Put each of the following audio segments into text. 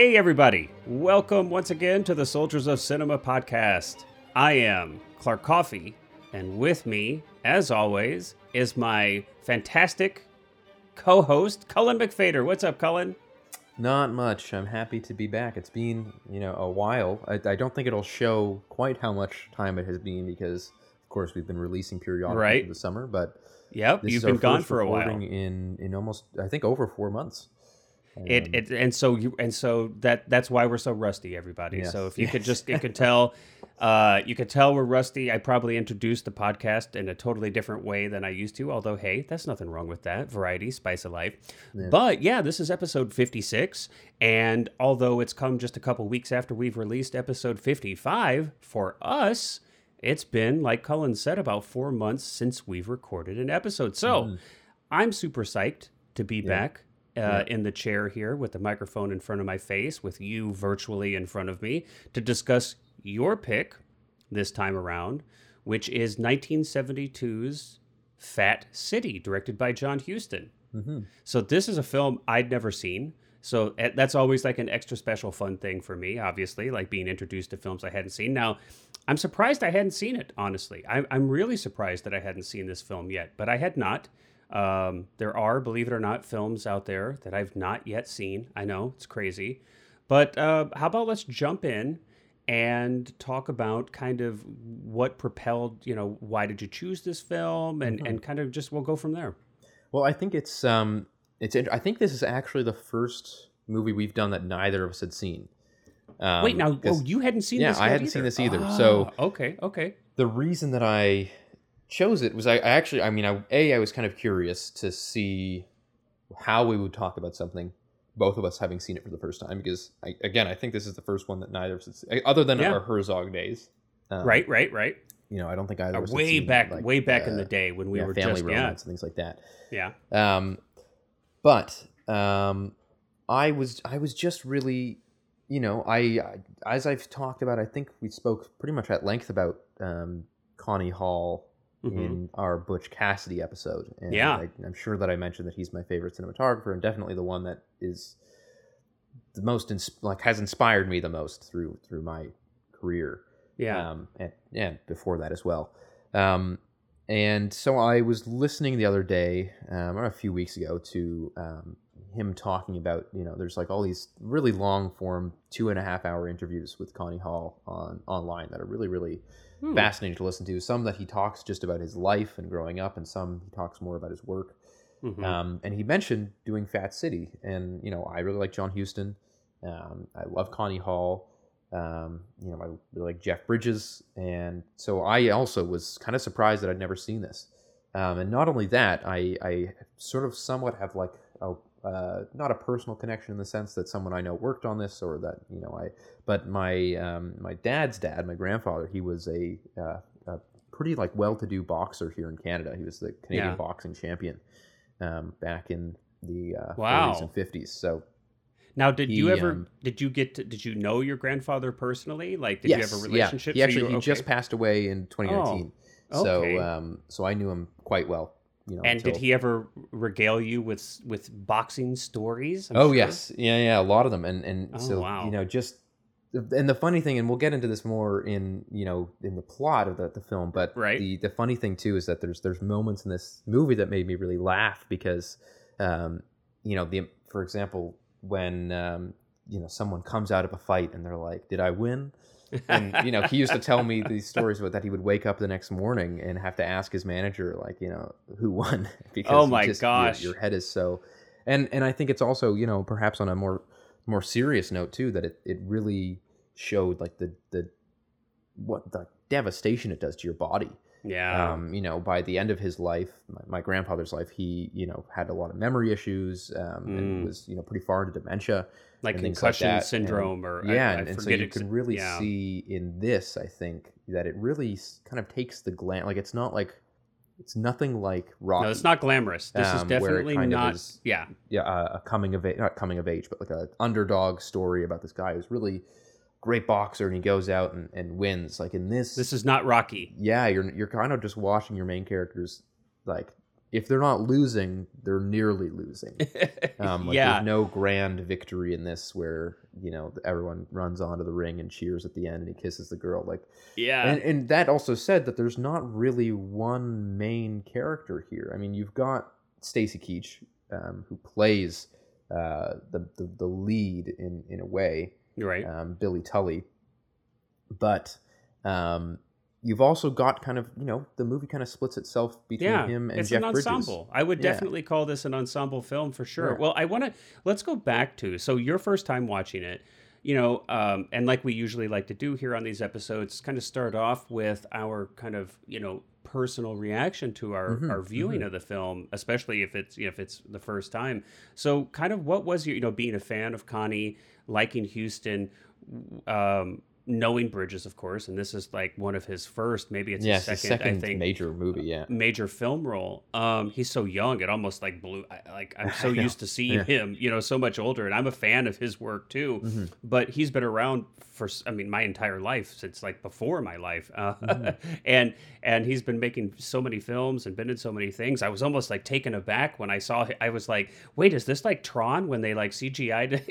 Hey, everybody. Welcome once again to the Soldiers of Cinema podcast. I am Clark Coffee, and with me, as always, is my fantastic co host, Cullen McFader. What's up, Cullen? Not much. I'm happy to be back. It's been, you know, a while. I, I don't think it'll show quite how much time it has been because, of course, we've been releasing periodically Right. in the summer. But Yep, this you've been gone for a while. In in almost, I think, over four months. It, Um, it and so you and so that that's why we're so rusty, everybody. Yes. So if you could just you could tell, uh, you could tell we're rusty. I probably introduced the podcast in a totally different way than I used to. Although hey, that's nothing wrong with that. Variety, spice of life. But yeah, this is episode fifty six, and although it's come just a couple weeks after we've released episode fifty five, for us, it's been like Cullen said about four months since we've recorded an episode. So. I'm super psyched to be back uh, in the chair here with the microphone in front of my face, with you virtually in front of me, to discuss your pick this time around, which is 1972's Fat City, directed by John Huston. mhm. So this is a film I'd never seen. So eh, that's always like an extra special fun thing for me, obviously, like being introduced to films I hadn't seen. Now, I'm surprised I hadn't seen it, honestly. I'm, I'm really surprised that I hadn't seen this film yet, but I had not. Um, there are, believe it or not, films out there that I've not yet seen. I know it's crazy. But uh, how about let's jump in and talk about kind of what propelled, you know, why did you choose this film and, and kind of just we'll go from there. Well, I think it's um, it's. I think this is actually the first movie we've done that neither of us had seen. Um, Wait, now oh, you hadn't seen yeah, this I hadn't seen this either, Ah, so- okay, okay. the reason that I chose it was I, I actually I mean I a I was kind of curious to see how we would talk about something both of us having seen it for the first time because I, again I think this is the first one that neither of us other than Yeah. our Herzog days um, right, right, right. you know I don't think either Uh, of us had way back, like, way back in uh, the day when we yeah, were family just yeah, romance and things like that yeah. um, but um, I was I was just really, you know, I, I as I've talked about, I think we spoke pretty much at length about um, Connie Hall Mhm. in our Butch Cassidy episode. And Yeah. I, I'm sure that I mentioned that he's my favorite cinematographer and definitely the one that is the most ins- like has inspired me the most through through my career Yeah. um, and, and before that as well. Um, and so I was listening the other day, um, or a few weeks ago, to um, him talking about, you know, there's like all these really long form, two and a half hour interviews with Connie Hall on online that are really, really Hmm. fascinating to listen to. Some that he talks just about his life and growing up, and some he talks more about his work. Mhm. Um, and he mentioned doing Fat City, and you know I really like John Huston. Um, I love Connie Hall. Um, you know I really like Jeff Bridges, and so I also was kind of surprised that I'd never seen this. Um, and not only that, I, I sort of somewhat have like a uh, not a personal connection in the sense that someone I know worked on this or that you know I, but my um, my dad's dad, my grandfather, he was a, uh, a pretty like well-to-do boxer here in Canada. He was the Canadian Yeah. boxing champion um, back in the uh, Wow. 40s and 50s. So Now, did you ever? um, did you get? To, did you know your grandfather personally? Like, did you have a relationship? Yeah. He So actually were- he just passed away in 2019. Oh, okay. So um, so I knew him quite well. You know, And did he ever regale you with with boxing stories? I'm oh sure? yes, yeah, yeah, a lot of them, and and Oh, so wow. you know, just and the funny thing, and we'll get into this more in you know in the plot of the, the film, but Right. the the funny thing too is that there's there's moments in this movie that made me really laugh because, um, you know, the for example when um, you know someone comes out of a fight and they're like, "Did I win?" And you know he used to tell me these stories about that he would wake up the next morning and have to ask his manager like you know who won because Oh my just- your- gosh. your, head is so and and i think it's also you know perhaps on a more more serious note too that it, it really showed like the the what the devastation it does to your body Yeah. um, you know, by the end of his life, my, my grandfather's life, he, you know, had a lot of memory issues um, Mm. and was, you know, pretty far into dementia. like and like concussion that, syndrome, or yeah, I, and, and so you can really yeah. see in this, I think, that it really kind of takes the glam. Like it's not like it's nothing like Rocky. No, it's not glamorous. This is um, it definitely not. is- Yeah. yeah, uh, a coming of age, not coming of age, but like a underdog story about this guy who's really great boxer and he goes out and, and wins. Like in this, This is not Rocky. yeah, you're you're kind of just watching your main characters like if they're not losing, they're nearly losing. Um, like yeah. There's no grand victory in this where you know everyone runs onto the ring and cheers at the end and he kisses the girl. Like, Yeah. and, and that also said that there's not really one main character here. I mean, you've got Stacy Keach, um, who plays uh, the, the the lead in in a way, right. um, Billy Tully. But um, you've also got kind of you know the movie kind of splits itself between yeah, him and it's Jeff an Bridges. ensemble. I would Yeah. definitely call this an ensemble film for sure. Yeah. Well, I want to let's go back to so your first time watching it, you know, um, and like we usually like to do here on these episodes, kind of start off with our kind of you know personal reaction to our Mhm, our viewing of the film, especially if it's you know, if it's the first time. So, kind of what was your you know being a fan of Connie, liking Huston. Um, knowing Bridges, of course, and this is like one of his first, maybe it's Yeah, his second, second I think, major movie. Yeah, major film role. Um, he's so young; it almost like blew. I, like I'm so used to seeing Yeah. him, you know, so much older, and I'm a fan of his work too. Mm-hmm. But he's been around for, I mean, my entire life since like before my life, uh, Mm-hmm. and and he's been making so many films and been in so many things. I was almost like taken aback when I saw. hi- I was like, wait, is this like Tron when they like CGI'd?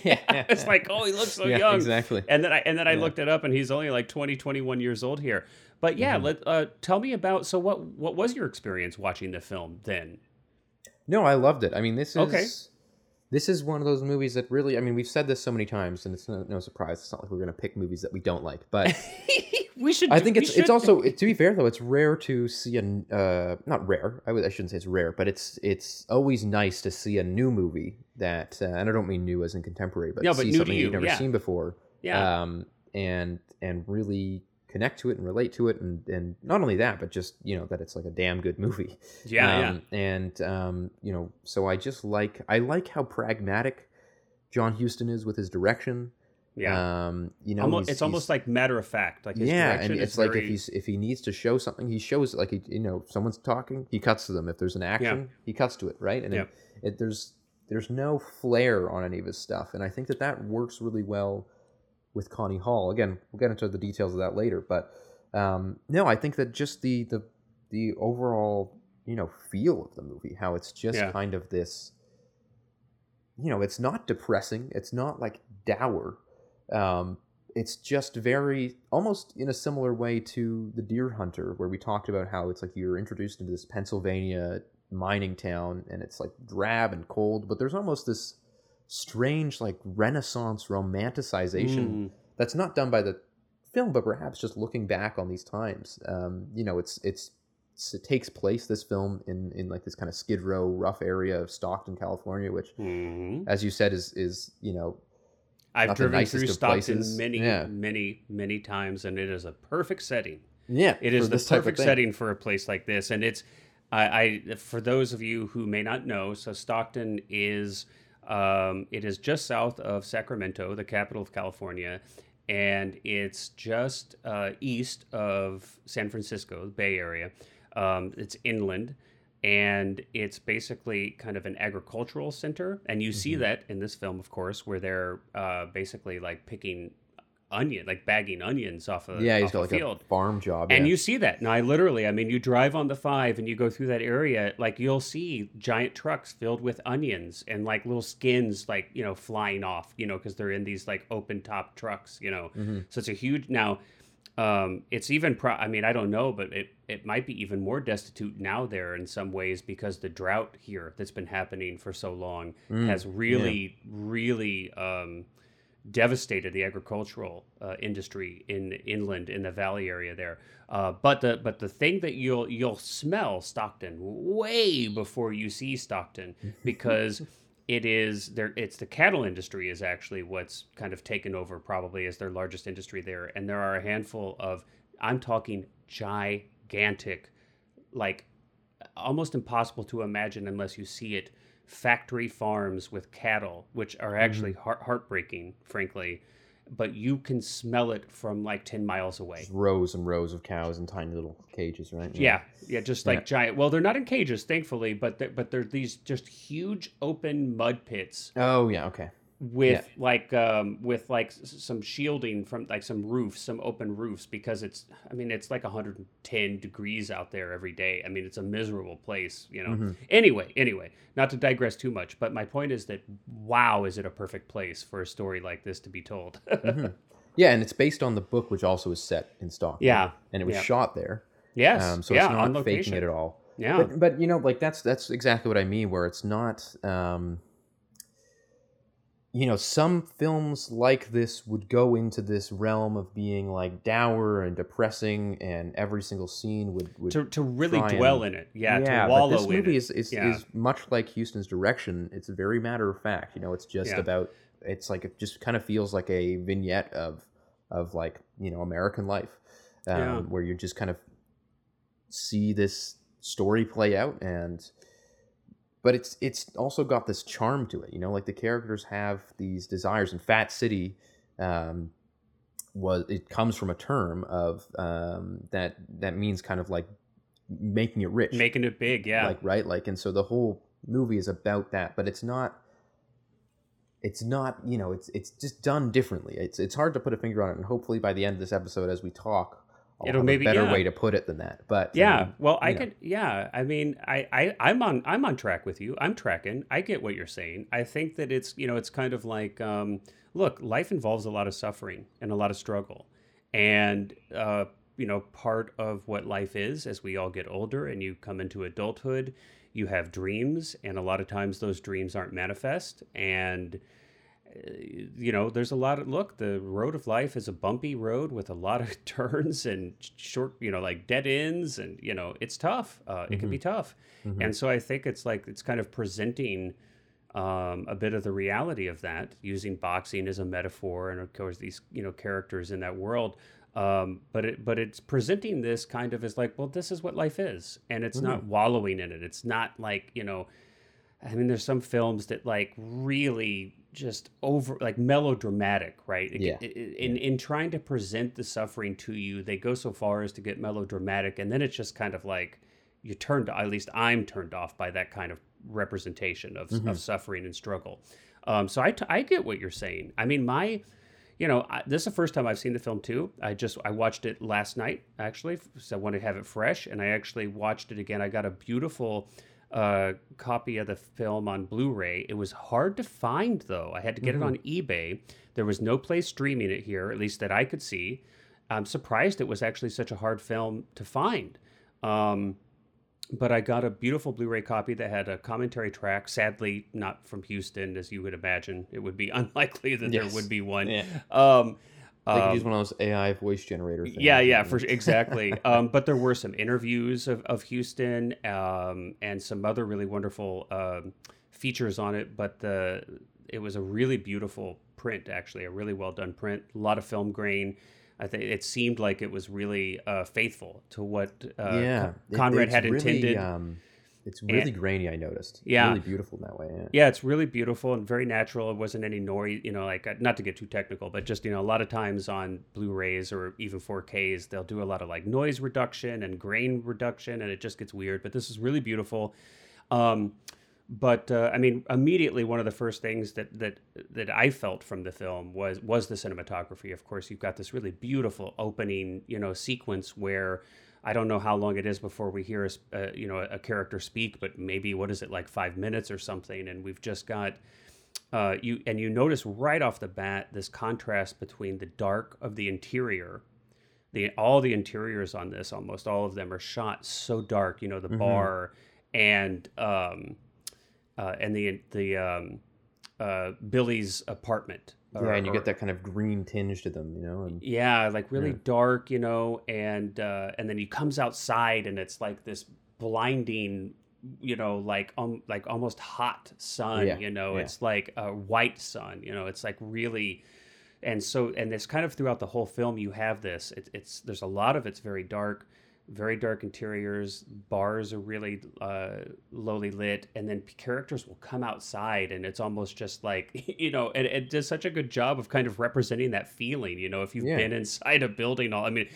Yeah. it's like, oh, he looks so yeah, young. exactly. And then I and then I Yeah. looked it up, and he's only like 20, 21 years old here. But yeah, Mhm. let uh, tell me about. So what what was your experience watching the film then? No, I loved it. I mean, this is Okay. this is one of those movies that really. I mean, we've said this so many times, and it's no, no surprise. It's not like we're going to pick movies that we don't like, but we should. I think it's should- it's also to be fair though, it's rare to see a uh, not rare. I, I shouldn't say it's rare, but it's it's always nice to see a new movie that, uh, and I don't mean new as in contemporary, but Yeah, but see something you, you've never yeah. seen before. yeah. um, and and really connect to it and relate to it, and and not only that, but just you know that it's like a damn good movie. yeah, um, And um, you know, so I just like I like how pragmatic John Huston is with his direction. Yeah, yeah. Um, you know, almost, he's- it's almost like matter of fact. Like his yeah, and it's like very, if he's if he needs to show something, he shows it. Like he, you know, someone's talking, he cuts to them. If there's an action, he cuts to it, right? And Yeah. it, it, there's there's no flair on any of his stuff, and I think that that works really well with Connie Hall. Again, we'll get into the details of that later, but um, no, I think that just the the the overall you know feel of the movie, how it's just Yeah. kind of this. You know, it's not depressing. It's not like dour. Um, it's just very almost in a similar way to the deer hunter where we talked about how it's like you're introduced into this pennsylvania mining town and it's like drab and cold but there's almost this strange like renaissance romanticization Mm, that's not done by the film but perhaps just looking back on these times um, you know it's it's it takes place this film in in like this kind of skid row rough area of stockton california which mhm. as you said is is you know I've not driven through Stockton places. many, Yeah. many, many times, and it is a perfect setting. yeah It is the perfect setting for a place like this, and it's I, I for those of you who may not know, so Stockton is um, it is just south of Sacramento, the capital of California, and it's just uh, east of San Francisco, the Bay Area. Um, it's inland, and it's basically kind of an agricultural center, and you see Mhm. that in this film, of course, where they're uh, basically like picking onion, like bagging onions off of yeah, he's got a like field. a farm job. And yeah. you see that. Now, I literally, I mean, you drive on the five and you go through that area, like you'll see giant trucks filled with onions and like little skins, like, you know, flying off, you know, because they're in these like open top trucks, you know. Mhm. So it's a huge, now, um, it's even, pro- I mean, I don't know, but it, it might be even more destitute now there in some ways because the drought here that's been happening for so long Mm, has really, really, um, devastated the agricultural uh, industry in inland in the valley area there. Uh, but the but the thing that you'll you'll smell Stockton way before you see Stockton because it is there. It's the cattle industry is actually what's kind of taken over probably as their largest industry there, and there are a handful of I'm talking gigantic, like almost impossible to imagine unless you see it factory farms with cattle which are actually mm-hmm. heart- heartbreaking frankly but you can smell it from like 10 miles away rows and rows of cows in tiny little cages, right? yeah yeah just like Yeah. giant well they're not in cages thankfully but they're, but they're these just huge open mud pits Oh yeah. Okay. With like um with like some shielding from like some roofs some open roofs because it's i mean it's like 110 degrees out there every day i mean it's a miserable place you know Mm-hmm. anyway anyway not to digress too much but my point is that wow is it a perfect place for a story like this to be told Yeah, and it's based on the book, which also is set in Stockton. Yeah, and it was yeah. shot there. yes Um, so yeah it's not faking it at all. yeah But, but you know, like that's that's exactly what I mean. Where it's not, um, you know, some films like this would go into this realm of being like dour and depressing, and every single scene would would to, to really dwell and- in it yeah, yeah, to wallow but this movie is is, Yeah. is much like Huston's direction. It's very matter of fact. You know, it's just Yeah. about. It's like it just kind of feels like a vignette of of like you know American life, um, where you just kind of see this story play out and. But it's it's also got this charm to it, you know. Like the characters have these desires. And Fat City, um, was it comes from a term of um, that that means kind of like making it rich, making it big yeah like right like and so the whole movie is about that but it's not it's not you know it's it's just done differently it's it's hard to put a finger on it and hopefully by the end of this episode as we talk I'll It'll maybe- a better yeah. way to put it than that but Yeah, um, well, I know. could. Yeah, I mean, I, I, I'm on, I'm on track with you. I'm tracking. I get what you're saying. I think that it's, you know, it's kind of like, um, look, life involves a lot of suffering and a lot of struggle, and uh, you know, part of what life is as we all get older and you come into adulthood, you have dreams, and a lot of times those dreams aren't manifest, and you know, there's a lot of look. The road of life is a bumpy road with a lot of turns and short, you know, like dead ends, and you know, it's tough. Uh, It can be tough, Mhm. and so I think it's like it's kind of presenting um, a bit of the reality of that, using boxing as a metaphor, and of course these you know characters in that world. Um, but it but it's presenting this kind of as like, well, this is what life is, and it's not wallowing in it. It's not like you know. I mean, there's some films that like really just over like melodramatic, right? It- Yeah. it- it- in in trying to present the suffering to you, they go so far as to get melodramatic, and then it's just kind of like you turned. At least I'm turned off by that kind of representation of of suffering and struggle. Um, so I t- I get what you're saying. I mean, my you know, I, this is the first time I've seen the film too. I just I watched it last night actually, so I want to have it fresh, and I actually watched it again. I got a beautiful uh, copy of the film on Blu-ray. It was hard to find though. I had to get it on eBay. There was no place streaming it here, at least that I could see. I'm surprised it was actually such a hard film to find. Um, but I got a beautiful Blu-ray copy that had a commentary track. Sadly, not from Huston, as you would imagine. It would be unlikely that Yes. there would be one. Yeah. Um, they could um, use one of those AI voice generator things. yeah, yeah, for exactly. um, but there were some interviews of, of Huston um, and some other really wonderful um, features on it. But the it was a really beautiful print, actually, a really well done print. A lot of film grain. I think it seemed like it was really uh, faithful to what uh, yeah Con- It- Conrad it's had really, intended. It's really grainy i noticed Yeah. really beautiful in that way yeah, Yeah, it's really beautiful and very natural. It wasn't any noise, you know, like uh, not to get too technical, but just, you know, a lot of times on Blu-rays or even 4Ks, they'll do a lot of like noise reduction and grain reduction and it just gets weird, but this is really beautiful. Um but uh, I mean, immediately one of the first things that that that I felt from the film was was the cinematography. Of course, you've got this really beautiful opening, you know, sequence where I don't know how long it is before we hear a, s- uh, you know a character speak, but maybe what is it like five minutes or something, and we've just got uh, you and you notice right off the bat this contrast between the dark of the interior. The all the interiors on this, almost all of them, are shot so dark. You know, the bar and um, uh, and the the um, uh, Billy's apartment. Yeah and you or- get that kind of green tinge to them you know and yeah, like really Yeah. dark, you know, and uh, and then he comes outside and it's like this blinding, you know, like um like almost hot sun, Yeah, you know, yeah. it's like a white sun, you know, it's like really, and so and it's kind of throughout the whole film you have this. It, it's there's a lot of it's very dark. Very dark interiors. Bars are really uh, lowly lit, and then characters will come outside, and it's almost just like you know, and it does such a good job of kind of representing that feeling. You know, if you've Yeah. been inside a building, all I mean,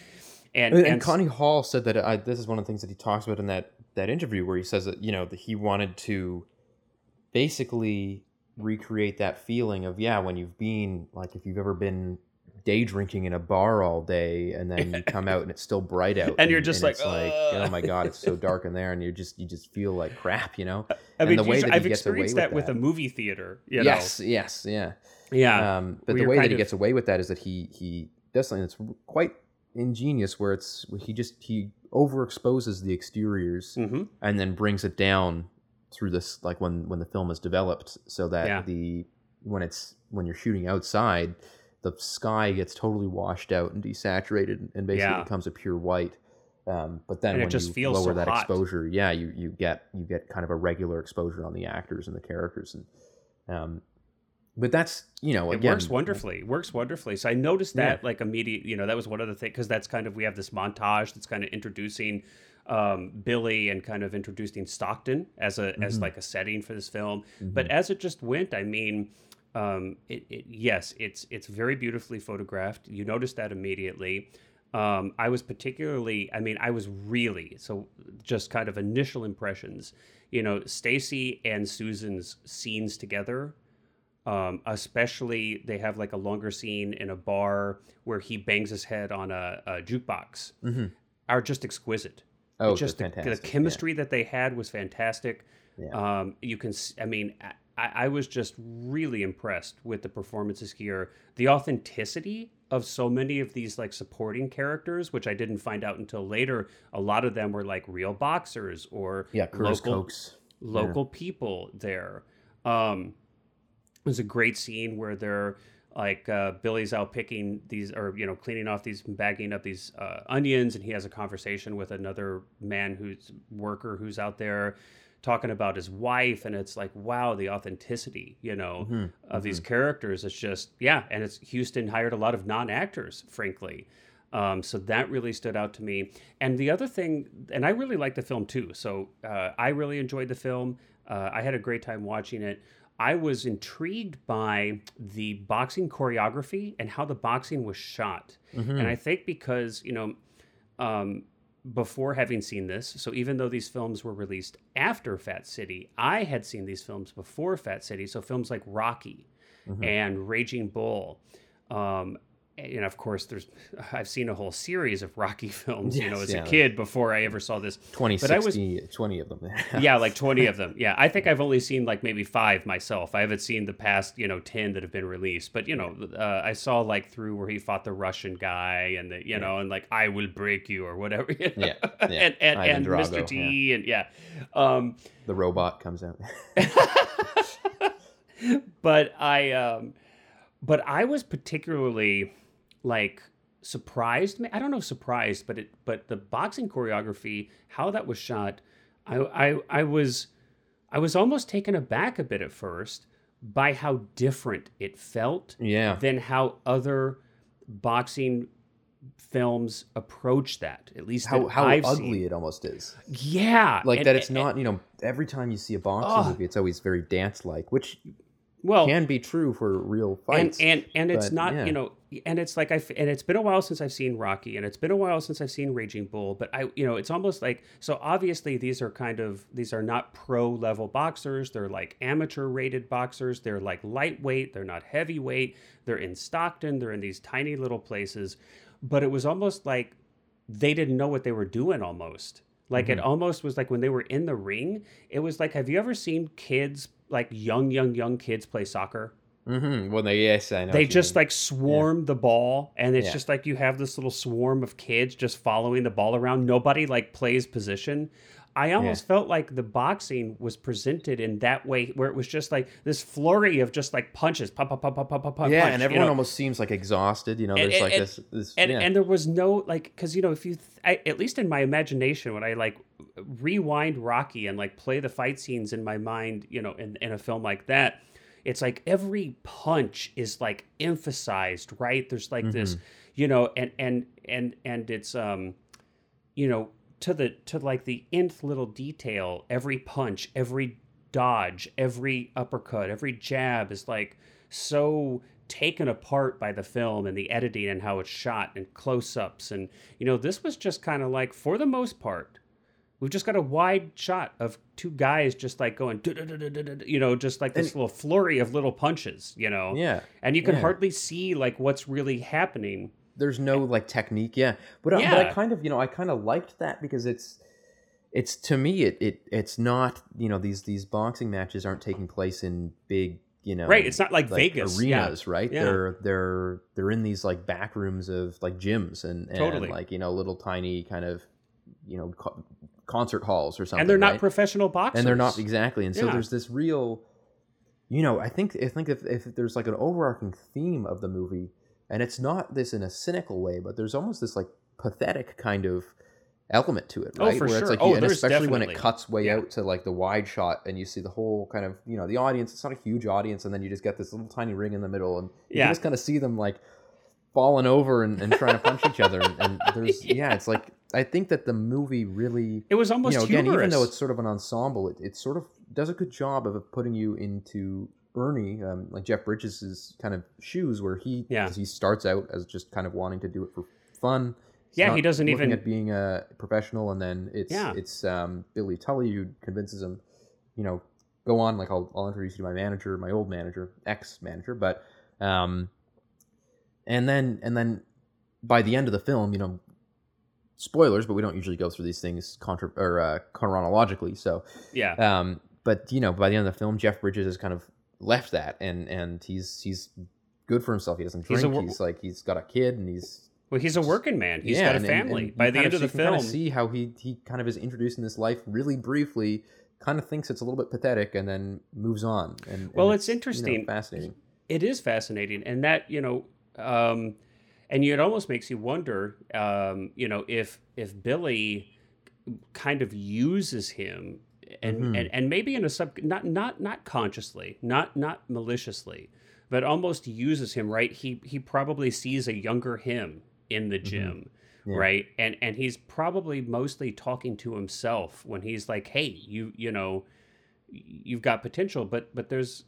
and And, and, and Connie Hall said that I, this is one of the things that he talks about in that that interview where he says that you know that he wanted to basically recreate that feeling of yeah when you've been like if you've ever been day drinking in a bar all day and then you come out and it's still bright out and, you're just like, it's like oh my god it's so dark in there and you just you just feel like crap you know I mean, and the way you- that I've he gets away experienced with that with a movie theater. You know? yes yes yeah Yeah. um, but the way that kind he of- gets away with that is that he he does something that's quite ingenious where it's he just he overexposes the exteriors Mhm. and then brings it down through this like when when the film is developed so that Yeah. the when it's when you're shooting outside the sky gets totally washed out and desaturated and basically Yeah. becomes a pure white um, but then And when you lower so that hot. exposure yeah you you get you get kind of a regular exposure on the actors and the characters and um, but that's you know it works wonderfully. It works wonderfully. So I noticed Yeah. that like immediate, you know, that was one of the things because that's kind of we have this montage that's kind of introducing um, Billy and kind of introducing Stockton as a as Mhm. like a setting for this film. Mhm. But as it just went, I mean, um, it, it yes, it's it's very beautifully photographed. You notice that immediately. Um, I was particularly, I mean, I was really so just kind of initial impressions. You know, Stacy and Susan's scenes together um, especially they have like a longer scene in a bar where he bangs his head on a, a jukebox Mhm. are just exquisite oh just the, fantastic the yeah. chemistry that they had was fantastic Yeah. um, you can I mean I, I was just really impressed with the performances here. The authenticity of so many of these like supporting characters which i didn't find out until later a lot of them were like real boxers or yeah Curtis local Cokes. local people there. Um, there's a great scene where they're like uh, Billy's out picking these, or you know, cleaning off these, bagging up these uh, onions, and he has a conversation with another man who's worker who's out there talking about his wife, and it's like, wow, the authenticity, you know, Mhm, of these characters. It's just, yeah, and it's Huston hired a lot of non-actors, frankly. Um, so that really stood out to me. And the other thing, and I really liked the film too. So uh, I really enjoyed the film. Uh, I had a great time watching it. I was intrigued by the boxing choreography and how the boxing was shot. Mhm. And I think because, you know, um, before having seen this, so even though these films were released after Fat City, I had seen these films before Fat City. So films like Rocky Mhm. and Raging Bull. Um, and of course, there's I've seen a whole series of Rocky films, you know, as yeah. a kid before I ever saw this. 20, But I was- 20 of them yeah, like 20 of them. Yeah, I think I've only seen like maybe five myself. I haven't seen the past, you know, 10 that have been released. But, you know, uh, I saw like through where he fought the Russian guy and the, you know, and like, I will break you or whatever. you know? Yeah, yeah. and and, and Mr. Drago, T and yeah. Um, the robot comes out but I um but I was particularly like surprised me. I don't know surprised but it but the boxing choreography how that was shot I I I was I was almost taken aback a bit at first by how different it felt yeah than how other boxing films approach that at least how how I've ugly seen. it almost is yeah like and- that it's and- not you know every time you see a boxing movie it's always very dance like which well can be true for real and fights and and it's but, not yeah. you know and it's like I and it's been a while since I've seen Rocky and it's been a while since I've seen Raging Bull but I you know it's almost like so obviously these are kind of these are not pro level boxers. They're like amateur rated boxers. They're like lightweight. They're not heavyweight. They're in Stockton. They're in these tiny little places. But it was almost like they didn't know what they were doing almost. Like it mm-hmm. almost was like when they were in the ring it was like have you ever seen kids like young young young kids play soccer mm-hmm. well they yes i know they just mean. like swarm the ball and it's Yeah. just like you have this little swarm of kids just following the ball around nobody like plays position i almost felt like the boxing was presented in that way where it was just like this flurry of just like punches pop pop pop pop pop pop pop yeah punch, and you everyone know? almost seems like exhausted you know And- there's like and- this this and, yeah. and there was no like because you know if you th- I, at least in my imagination when i like rewind rocky and like play the fight scenes in my mind you know in, in a film like that it's like every punch is like emphasized right there's like this you know and and and and it's um you know to the to like the nth little detail every punch every dodge every uppercut every jab is like so taken apart by the film and the editing and how it's shot and close-ups and you know this was just kind of like for the most part We've just got a wide shot of two guys just like going, you know, just like this And- little flurry of little punches, you know. Yeah. And you can yeah. hardly see like what's really happening. There's no like technique yeah but, I but i kind of you know i kind of liked that because it's it's to me it, it it's not you know these these boxing matches aren't taking place in big you know Right, it's not like Vegas, yeah. arenas right Yeah. they're they're they're in these like back rooms of like gyms and, and Totally. like you know little tiny kind of you know co- concert halls or something and they're not right? professional boxers. and they're not exactly and so Yeah. there's this real you know i think i think if, if there's like an overarching theme of the movie and it's not this in a cynical way but there's almost this like pathetic kind of element to it right? Oh, right for where sure. it's like Oh, you- and especially when it cuts way Yeah. out to like the wide shot and you see the whole kind of you know the audience it's not a huge audience and then you just get this little tiny ring in the middle and you Yeah. can just kind of see them like falling over and, and trying to punch each other and, and there's yeah it's like i think that the movie really It was almost you know, again, humorous. even though it's sort of an ensemble, it, it sort of does a good job of putting you into Ernie, um, like Jeff Bridges' kind of shoes, where he Yeah. he starts out as just kind of wanting to do it for fun. Yeah, he doesn't even- at being a professional, and then it's Yeah. it's um, Billy Tully who convinces him, you know, go on. Like I'll I'll introduce you to my manager, my old manager, ex manager, but um, and then and then by the end of the film, you know, spoilers, but we don't usually go through these things contra- or uh, chronologically. So, yeah. um, but you know, by the end of the film, Jeff Bridges is kind of left that, and and he's he's good for himself. He doesn't He's drink. wor- He's, like he's got a kid, and he's Well, he's a working man. He's yeah, got a and- family. and By the end of the film. you can kind of see how he he kind of is introduced in this life really briefly. Kind of thinks it's a little bit pathetic, and then moves on. And, and Well, it's you know, interesting. fascinating. it is fascinating and that you know um and it almost makes you wonder um you know if if billy kind of uses him and Mhm. and, and maybe in a sub not not not consciously not not maliciously but almost uses him right he he probably sees a younger him in the gym Mm-hmm. Yeah. right and and he's probably mostly talking to himself when he's like hey you you know you've got potential but but there's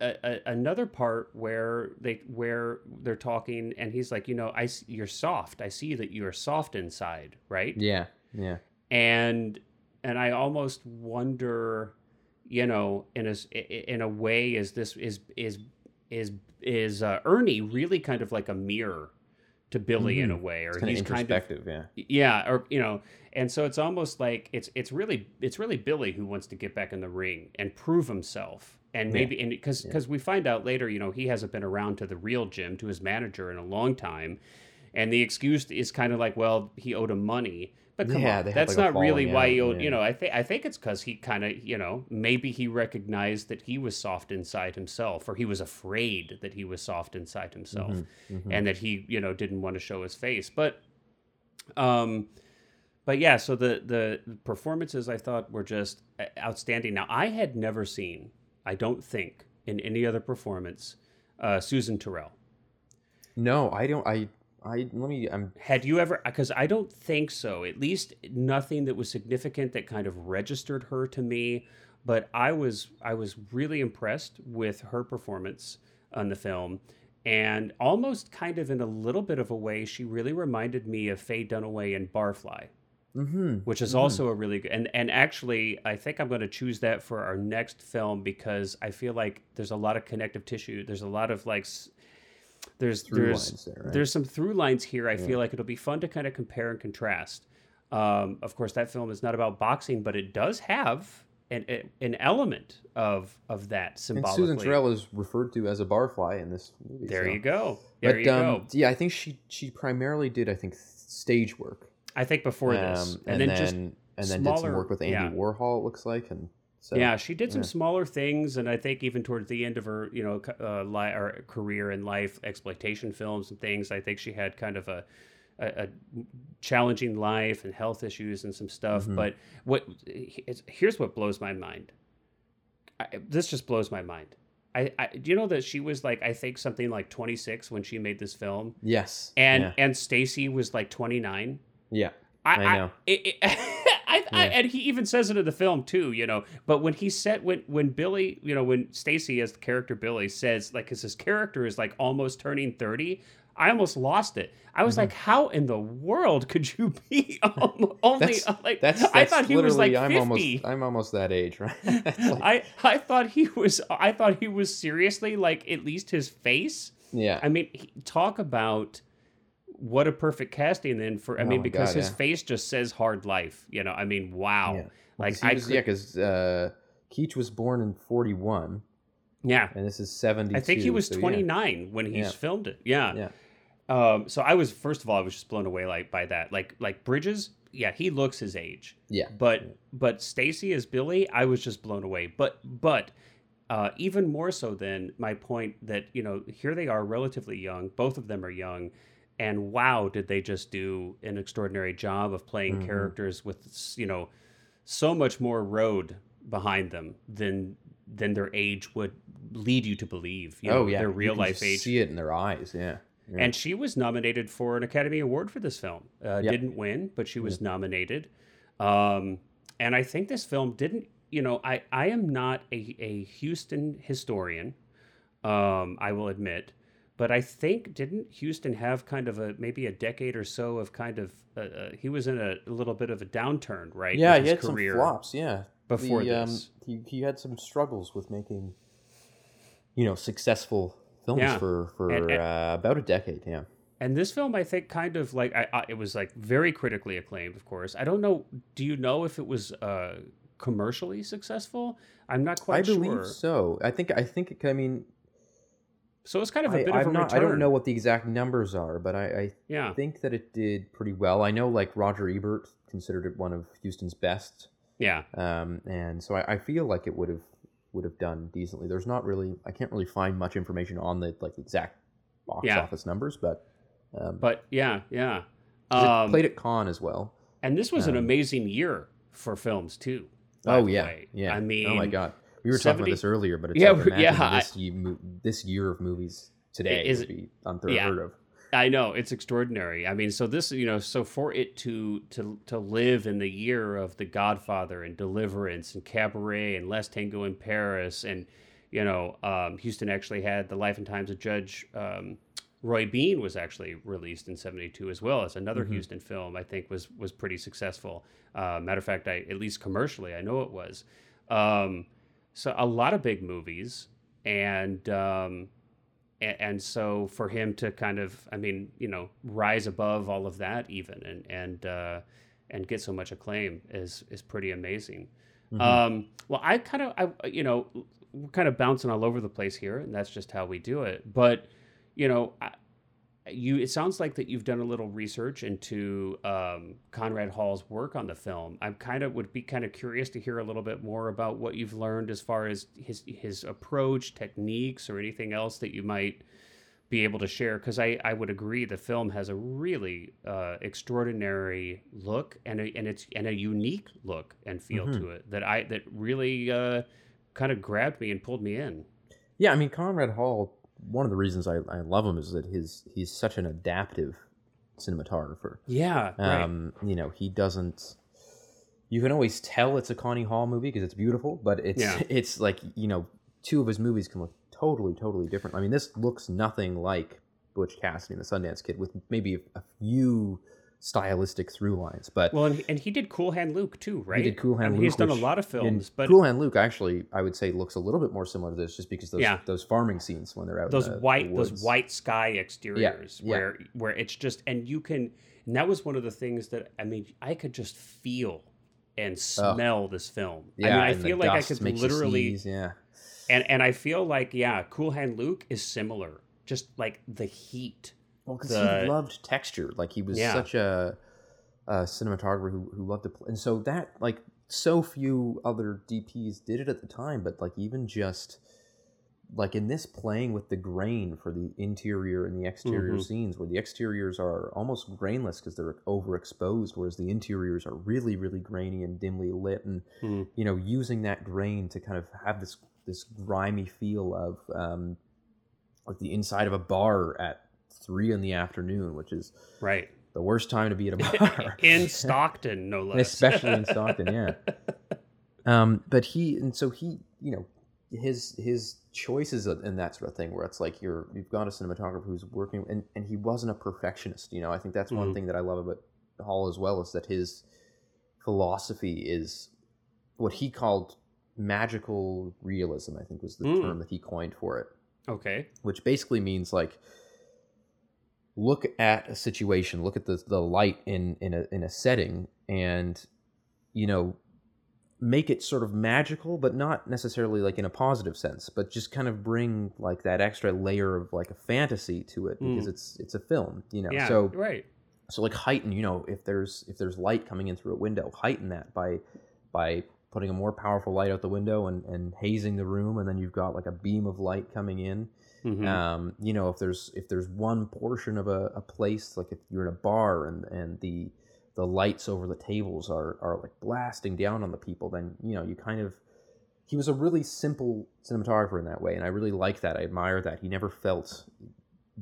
a, a, another part where they where they're talking and he's like you know i you're soft i see that you're soft inside right Yeah, yeah, and and i almost wonder you know in a s- i- i- in a way is this is is is is uh, ernie really kind of like a mirror to billy in a way or Mm-hmm. kind he's kind of yeah, yeah or you know and so it's almost like it's it's really it's really billy who wants to get back in the ring and prove himself and Yeah. maybe and because because we find out later you know he hasn't been around to the real gym to his manager in a long time and the excuse is kind of like well he owed him money but come Yeah, on that's like, not really falling why he yeah. you know i think i think it's because he kind of you know maybe he recognized that he was soft inside himself or he was afraid that he was soft inside himself Mhm. and that he you know didn't want to show his face but um but yeah so the the performances i thought were just uh, outstanding now i had never seen i don't think in any other performance uh susan tyrrell No, I don't. I I let me. I'm had you ever because i don't think so at least nothing that was significant that kind of registered her to me but i was i was really impressed with her performance on the film and almost kind of in a little bit of a way she really reminded me of faye dunaway in barfly mm-hmm. which is also a really good and and actually I think I'm going to choose that for our next film because I feel like there's a lot of connective tissue. There's a lot of like there's there's there, right? there's some through lines here. I feel like it'll be fun to kind of compare and contrast. Um, of course, that film is not about boxing, but it does have an an element of of that And symbolically. Susan Tyrrell is referred to as a barfly in this movie. there so. you go. There But you um, go. yeah, I think she she primarily did I think stage work. I think before this, Um, and, then, just and then did some work with Andy yeah. Warhol. It looks like, and so yeah, she did some smaller things, and I think even towards the end of her, you know, uh, li- or career in life, exploitation films and things. I think she had kind of a, a, a challenging life and health issues and some stuff. Mhm. But what it's, here's what blows my mind. I, this just blows my mind. I, I do you know that she was like I think something like 26 when she made this film, yes, and yeah, and Stacy was like 29. yeah. I, I know. it, it, I, I, and he even says it in the film too, you know. But when he said when when Billy, you know, when Stacy as the character Billy says like, because his character is like almost turning thirty, I almost lost it. I was Mhm. like, how in the world could you be only That's- like? That's, that's I thought he was like fifty. I'm almost I'm almost that age, right? Like- I I thought he was. I thought he was seriously like at least his face. yeah. I mean, he, talk about what a perfect casting then for. I Oh mean, because God, his yeah. face just says hard life. You know, I mean, wow. Yeah. Like I was, could, yeah, because uh, Keach was born in 41, yeah. and this is seventy. I think he was so yeah. 29 when he's Yeah. filmed it. Yeah. Yeah. Um, so I was first of all, I was just blown away like by that. Like like Bridges, yeah, he looks his age. Yeah. But but Stacy as Billy, I was just blown away. But but uh, even more so than my point that you know here they are relatively young, both of them are young, and wow, did they just do an extraordinary job of playing Mhm. characters with you know so much more road behind them than than their age would lead you to believe. You know, oh yeah, their you real can life age. See it in their eyes. Yeah. yeah. And she was nominated for an Academy Award for this film. Uh, Yep. Didn't win, but she was nominated. Um, and I think this film didn't. You know, I I am not a a Huston historian. Um, I will admit, but I think didn't Huston have kind of a maybe a decade or so of kind of uh, uh, he was in a, little bit of a downturn, right? yeah, he his had some career flops. Yeah. before The, um, this. he he had some struggles with making, you know, successful films Yeah. for for And- and- uh, about a decade. Yeah. And this film, I think, kind of like I, I, it was like very critically acclaimed. Of course, I don't know. Do you know if it was uh, commercially successful? I'm not quite I believe so. I think I think it, I mean So it's kind of a I, bit I'm of a not, return. I don't know what the exact numbers are, but I, I Yeah, think that it did pretty well. I know like Roger Ebert considered it one of Huston's best, yeah, um, and so I, I feel like it would have would have done decently. There's not really I can't really find much information on the like exact box Yeah. office numbers, but um, but yeah, yeah. Um, played at Cannes as well. and this was an um, amazing year for films too. Oh yeah, way. yeah. I mean, oh my god, we were 70 talking about this earlier, but it's Yeah, like, yeah, this, mo- this year of movies today is- would be unheard yeah. of. I know it's extraordinary. I mean, so this, you know, so for it to to to live in the year of The Godfather and Deliverance and Cabaret and Last Tango in Paris and you know, um, Huston actually had The Life and Times of Judge um, Roy Bean was actually released in '72 as well as another Mhm. Huston film. I think was was pretty successful. Uh, matter of fact, I at least commercially, I know it was. Um, so a lot of big movies and. Um, and, and so for him to kind of i mean you know rise above all of that even and and uh and get so much acclaim is is pretty amazing Mhm. um well i kind of i you know we're kind of bouncing all over the place here and that's just how we do it but you know I, you it sounds like that you've done a little research into um, Conrad Hall's work on the film. I'm kind of would be kind of curious to hear a little bit more about what you've learned as far as his his approach, techniques, or anything else that you might be able to share. Because I, I would agree the film has a really uh, extraordinary look and a, and it's and a unique look and feel Mhm. to it that I that really uh, kind of grabbed me and pulled me in. Yeah, I mean Conrad Hall. One of the reasons I, I love him is that his he's such an adaptive cinematographer. Yeah, right. Um, you know, he doesn't. You can always tell it's a Connie Hall movie because it's beautiful, but it's Yeah. it's like you know, two of his movies can look totally, totally different. I mean, this looks nothing like Butch Cassidy and the Sundance Kid, with maybe a few stylistic through lines, but Well, and he, and he did Cool Hand Luke too, right? He did Cool Hand I mean, He's Luke, done a lot of films, but Cool Hand Luke actually, I would say, looks a little bit more similar to this, just because those Yeah. those farming scenes when they're out. those the, white the those white sky exteriors yeah. where where it's just and you can and that was one of the things that I mean I could just feel and smell this film. Yeah, I mean I feel like I could literally yeah. and and I feel like yeah, Cool Hand Luke is similar. Just like the heat. Well, because he loved texture. Like he was Yeah. such a, a cinematographer who, who loved to play. And so that, like, so few other DPs did it at the time. But, like, even just, like, in this playing with the grain for the interior and the exterior Mhm. scenes, where the exteriors are almost grainless because they're overexposed, whereas the interiors are really, really grainy and dimly lit. And, Mm. you know, using that grain to kind of have this, this grimy feel of, um, like the inside of a bar at three in the afternoon, which is Right. the worst time to be at a bar. in Stockton, no less. especially in Stockton, yeah. Um, but he and so he, you know, his his choices and that sort of thing where it's like you're you've got a cinematographer who's working and, and he wasn't a perfectionist you know i think that's mm-hmm. one thing that i love about hall as well is that his philosophy is what he called magical realism i think was the mm. term that he coined for it okay which basically means like look at a situation look at the, the light in in a in a setting and you know make it sort of magical, but not necessarily like in a positive sense, but just kind of bring like that extra layer of like a fantasy to it because mm. it's it's a film, you know. Yeah, so right. So like heighten, you know, if there's if there's light coming in through a window, heighten that by by putting a more powerful light out the window and, and hazing the room, and then you've got like a beam of light coming in. Mm-hmm. Um, you know, if there's if there's one portion of a, a place, like if you're in a bar and and the the lights over the tables are are like blasting down on the people, then you know you kind of he was a really simple cinematographer in that way, and I really like that. I admire that. He never felt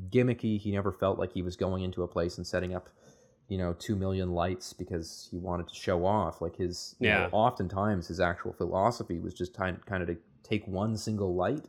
gimmicky. He never felt like he was going into a place and setting up, you know, two million lights because he wanted to show off. Like his, yeah. Know, oftentimes his actual philosophy was just kind kind of to take one single light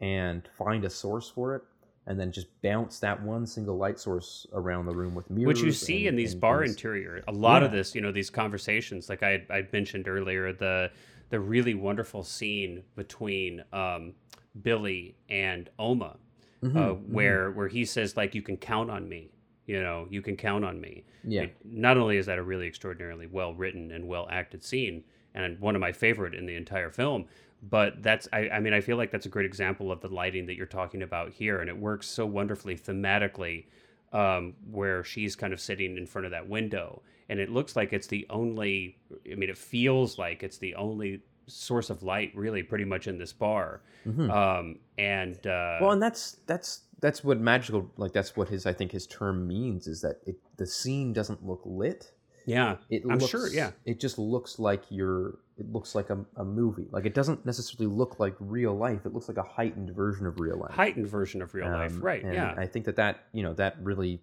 and find a source for it and then just bounce that one single light source around the room with mirrors. Which you see and, in these bar things. interior, a lot yeah. of this, you know, these conversations, like I I mentioned earlier, the the really wonderful scene between um, Billy and Oma, mm-hmm, uh, mm-hmm. where mm-hmm. where he says like, "You can count on me." You know, you can count on me. Yeah. It, not only is that a really extraordinarily well written and well acted scene, and one of my favorite in the entire film, but that's I, I mean i feel like that's a great example of the lighting that you're talking about here and it works so wonderfully thematically um, where she's kind of sitting in front of that window and it looks like it's the only i mean it feels like it's the only source of light really pretty much in this bar mm-hmm. um, and uh, well and that's that's that's what magical like that's what his i think his term means is that it, the scene doesn't look lit yeah, it I'm looks, sure. Yeah, it just looks like you're. It looks like a, a movie. Like it doesn't necessarily look like real life. It looks like a heightened version of real life. Heightened version of real um, life, right? yeah, I think that that you know that really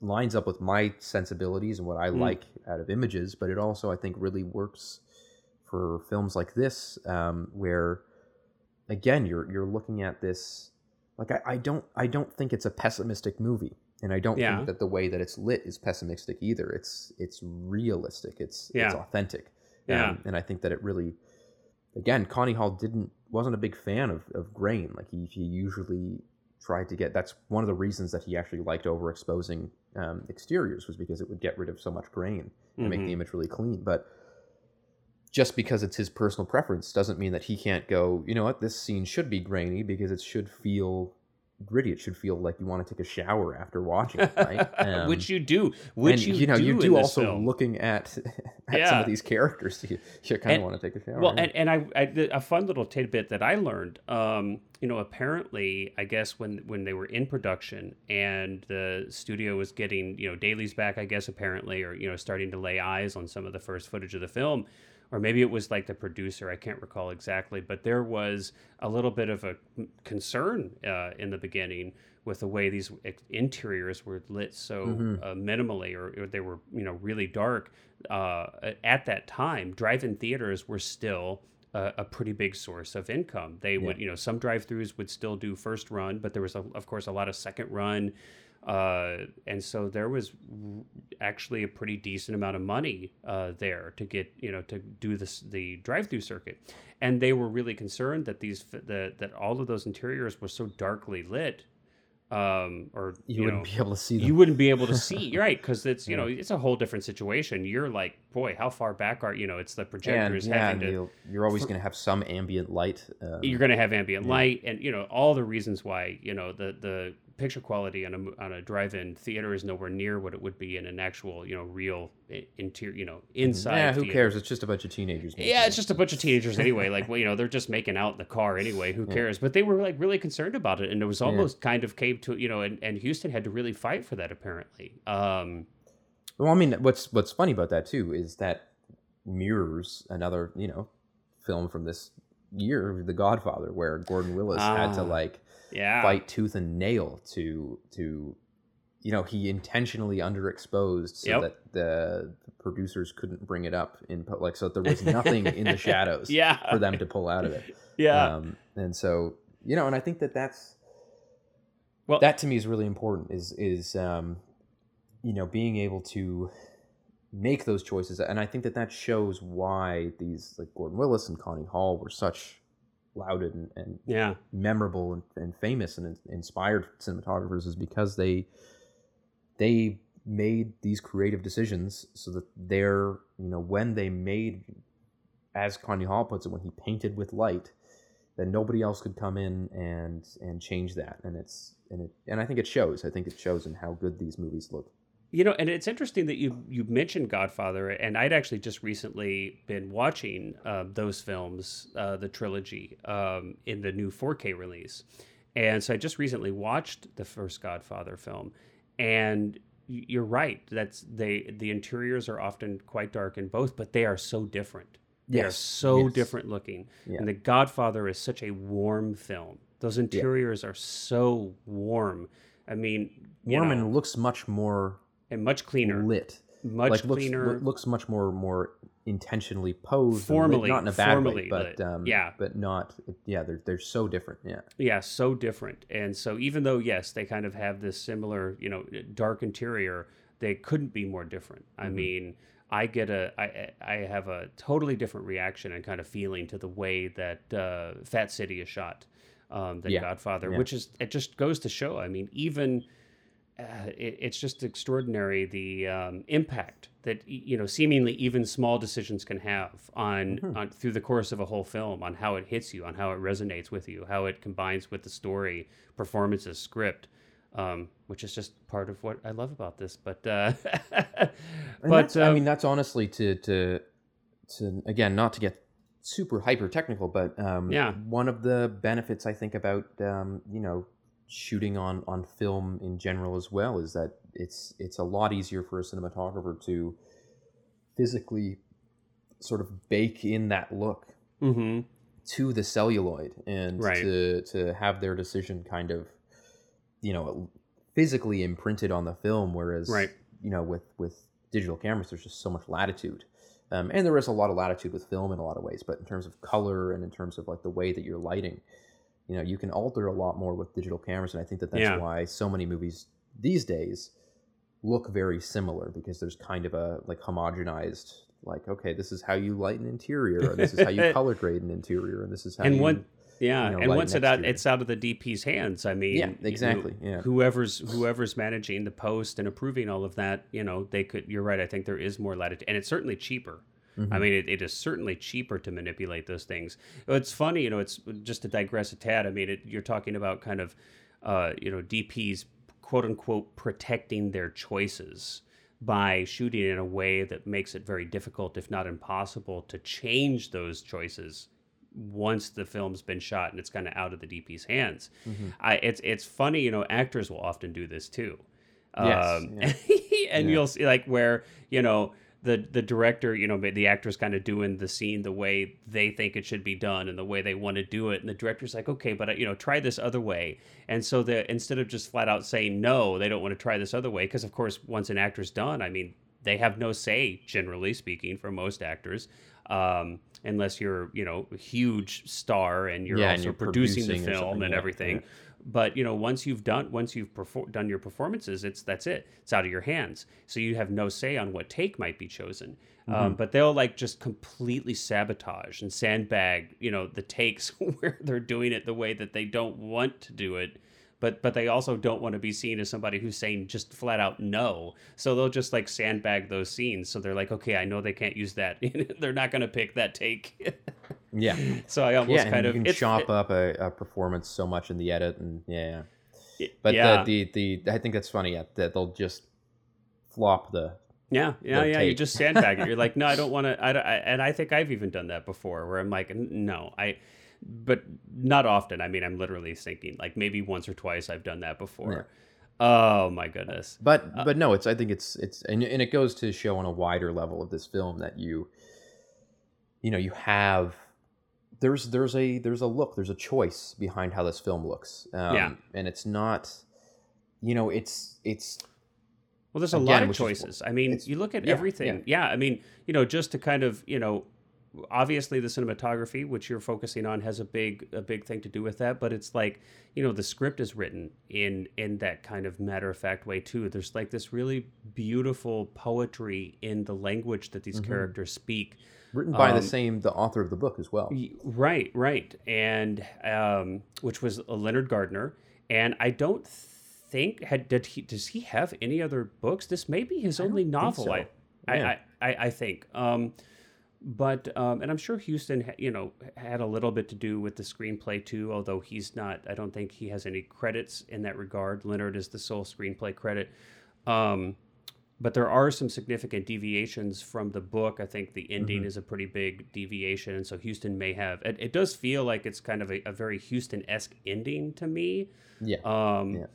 lines up with my sensibilities and what I mm. like out of images. But it also, I think, really works for films like this, um, where again you're you're looking at this. Like I, I don't I don't think it's a pessimistic movie and I don't yeah. think that the way that it's lit is pessimistic either. It's it's realistic. It's yeah. it's authentic. Yeah, um, and I think that it really, again, Connie Hall didn't wasn't a big fan of of grain. Like he he usually tried to get. That's one of the reasons that he actually liked overexposing um, exteriors was because it would get rid of so much grain and mm-hmm. make the mm-hmm. image really clean. But just because it's his personal preference doesn't mean that he can't go. You know what? This scene should be grainy because it should feel gritty. It should feel like you want to take a shower after watching it, right? Um, which you do. Which and, you, know, do you do also film. looking at, at yeah. some of these characters. You, you kind of want to take a shower. Well, and, and I, I a fun little tidbit that I learned. Um, you know, apparently, I guess when when they were in production and the studio was getting you know dailies back, I guess apparently, or you know, starting to lay eyes on some of the first footage of the film or maybe it was like the producer. I can't recall exactly, but there was a little bit of a concern uh, in the beginning with the way these interiors were lit so mm-hmm. uh, minimally, or, or, they were you know really dark. Uh, at that time, drive-in theaters were still a, a, pretty big source of income. They yeah. would, you know, some drive-throughs would still do first run, but there was, a, of course, a lot of second run. Uh, and so there was actually a pretty decent amount of money uh, there to get you know to do this the drive-through circuit, and they were really concerned that these the, that all of those interiors were so darkly lit um, or you, you wouldn't know, be able to see them. You wouldn't be able to see. You're right, because it's you yeah. know it's a whole different situation. You're like, boy, how far back are you know? It's the projectors and, yeah, having to. You're always going to have some ambient light. Um, you're going to have ambient yeah. light, and you know all the reasons why you know the the picture quality on a on a drive-in theater is nowhere near what it would be in an actual you know real interior you know mm-hmm. inside. Yeah, who theater. cares? It's just a bunch of teenagers. Yeah, it's just a bunch of teenagers anyway. like well, you know, they're just making out in the car anyway. Who yeah. cares? But they were like really concerned about it, and it was almost yeah. kind of came to you know, and, and Huston had to really fight for that apparently. Um, well, I mean, what's what's funny about that too is that Mirrors, another you know film from this year, The Godfather, where Gordon Willis had to ah. like yeah. fight tooth and nail to to you know he intentionally underexposed so yep. that the, the, producers couldn't bring it up in like so there was nothing in the shadows yeah. for them to pull out of it Yeah. Um, and so you know, and I think that that's Well- that to me is really important. Is is um, you know being able to make those choices, and I think that that shows why these like Gordon Willis and Connie Hall were such lauded and, and Yeah. memorable and, and famous and inspired cinematographers is because they they made these creative decisions so that they're you know when they made as Connie Hall puts it when he painted with light that nobody else could come in and and change that. And it's and it and I think it shows. I think it shows in how good these movies look You know, and it's interesting that you you mentioned Godfather, and I'd actually just recently been watching uh, those films, uh, the trilogy, um, in the new 4K release, and so I just recently watched the first Godfather film, and you're right. That's they the interiors are often quite dark in both, but they are so different. They are Yes, so yes. different looking, Yeah. and the Godfather is such a warm film. Those interiors are so warm. I mean, you Warm know, and looks much more and much cleaner lit much like looks cleaner loo- looks much more more intentionally posed Formally- not in a bad formally way but um Yeah. but not yeah they're they're so different yeah yeah so different and so even though yes they kind of have this similar you know dark interior they couldn't be more different i Mhm. mean i get a i i have a totally different reaction and kind of feeling to the way that uh, fat city is shot um, than Yeah. godfather Yeah. which is it just goes to show i mean even uh, it, it's just extraordinary the um, impact that you know seemingly even small decisions can have on, Mhm. on through the course of a whole film on how it hits you on how it resonates with you how it combines with the story performances script um, which is just part of what I love about this but uh, but that's, I um, mean that's honestly to to to again not to get super hyper technical but um Yeah. one of the benefits i think about um you know shooting on on film in general as well is that it's it's a lot easier for a cinematographer to physically sort of bake in that look mhm. to the celluloid and Right. to to have their decision kind of you know physically imprinted on the film whereas Right. you know with with digital cameras there's just so much latitude um, and there is a lot of latitude with film in a lot of ways but in terms of color and in terms of like the way that you're lighting you know you can alter a lot more with digital cameras and i think that that's Yeah. why so many movies these days look very similar because there's kind of a like homogenized like okay this is how you light an interior and this is how you color grade an interior and this is how And you one- yeah you know, and once it out it's out of the dp's hands i mean Yeah, you know, exactly, yeah. whoever's whoever's managing the post and approving all of that you know they could you're right i think there is more latitude and it's certainly cheaper Mhm. I mean, it, it is certainly cheaper to manipulate those things. It's funny, you know. It's just to digress a tad. I mean, it, you're talking about kind of, uh, you know, DPs quote unquote protecting their choices by shooting in a way that makes it very difficult, if not impossible, to change those choices once the film's been shot and it's kind of out of the DP's hands. Mhm. I, it's it's funny, you know. Actors will often do this too. Yes, Um, yeah. and Yeah. you'll see like where you know the the director, you know, the actor's kind of doing the scene the way they think it should be done and the way they want to do it, and the director's like, okay, but uh, you know, try this other way. And so the instead of just flat out saying no, they don't want to try this other way because of course once an actor's done, I mean, they have no say generally speaking for most actors. Um, unless you're, you know, a huge star and you're Yeah, and also you're producing, producing the film and yeah, everything yeah. But you know once you've done once you've perfor- done your performances it's that's it. It's out of your hands. So you have no say on what take might be chosen. Mm-hmm. um, but they'll like just completely sabotage and sandbag you know the takes where they're doing it the way that they don't want to do it but but they also don't want to be seen as somebody who's saying just flat out no so they'll just like sandbag those scenes so they're like okay i know they can't use that they're not going to pick that take yeah so i almost yeah kind of you can chop up a, a performance so much in the edit and yeah but yeah. the, the the i think that's funny yeah, that they'll just flop the Yeah, yeah, yeah. You just sandbag it. You're like, no, I don't want to. I, I, and I think I've even done that before, where I'm like, no, I, but not often. I mean, I'm literally thinking like maybe once or twice I've done that before. Oh my goodness. but Uh, but no it's i think it's it's and, and it goes to show on a wider level of this film that you you know you have there's there's a there's a look there's a choice behind how this film looks um, Yeah. and it's not you know it's it's Well, there's a Again, lot of which is- choices. I mean, you look at yeah, everything. Yeah. I mean, you know, just to kind of, you know, obviously the cinematography, which you're focusing on, has a big a big thing to do with that. But it's like you know the script is written in in that kind of matter of fact way too. There's like this really beautiful poetry in the language that these mm-hmm. characters speak. Written by um, the same the author of the book as well. Right, right, and um, which was Leonard Gardner, and I don't think had did he does he have any other books? This may be his only novel. So. I, yeah. I, I I think. Um, but um, and I'm sure Huston, you know, had a little bit to do with the screenplay too. Although he's not, I don't think he has any credits in that regard. Leonard is the sole screenplay credit. Um, but there are some significant deviations from the book. I think the ending mm-hmm. is a pretty big deviation, and so Huston may have. It, it does feel like it's kind of a, a very Huston esque ending to me. Yeah. Um, yeah.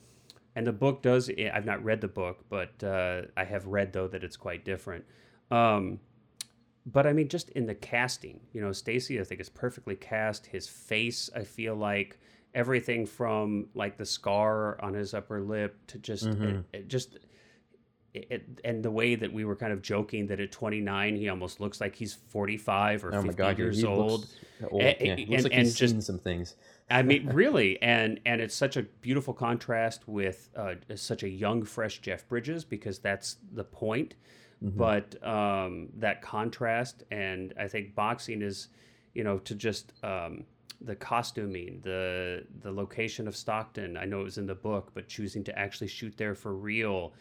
And the book does. I've not read the book, but uh, I have read though that it's quite different. Um, but I mean, just in the casting, you know, Stacy, I think is perfectly cast. His face, I feel like everything from like the scar on his upper lip to just, mm-hmm. it, it just, it, and the way that we were kind of joking that at 29 he almost looks like he's 45 or oh 50 God, years old. old. And, yeah, and, like and just some things. I mean, really, and and it's such a beautiful contrast with uh, such a young, fresh Jeff Bridges because that's the point. Mm-hmm. But um, that contrast, and I think boxing is, you know, to just um, the costuming, the the location of Stockton. I know it was in the book, but choosing to actually shoot there for real,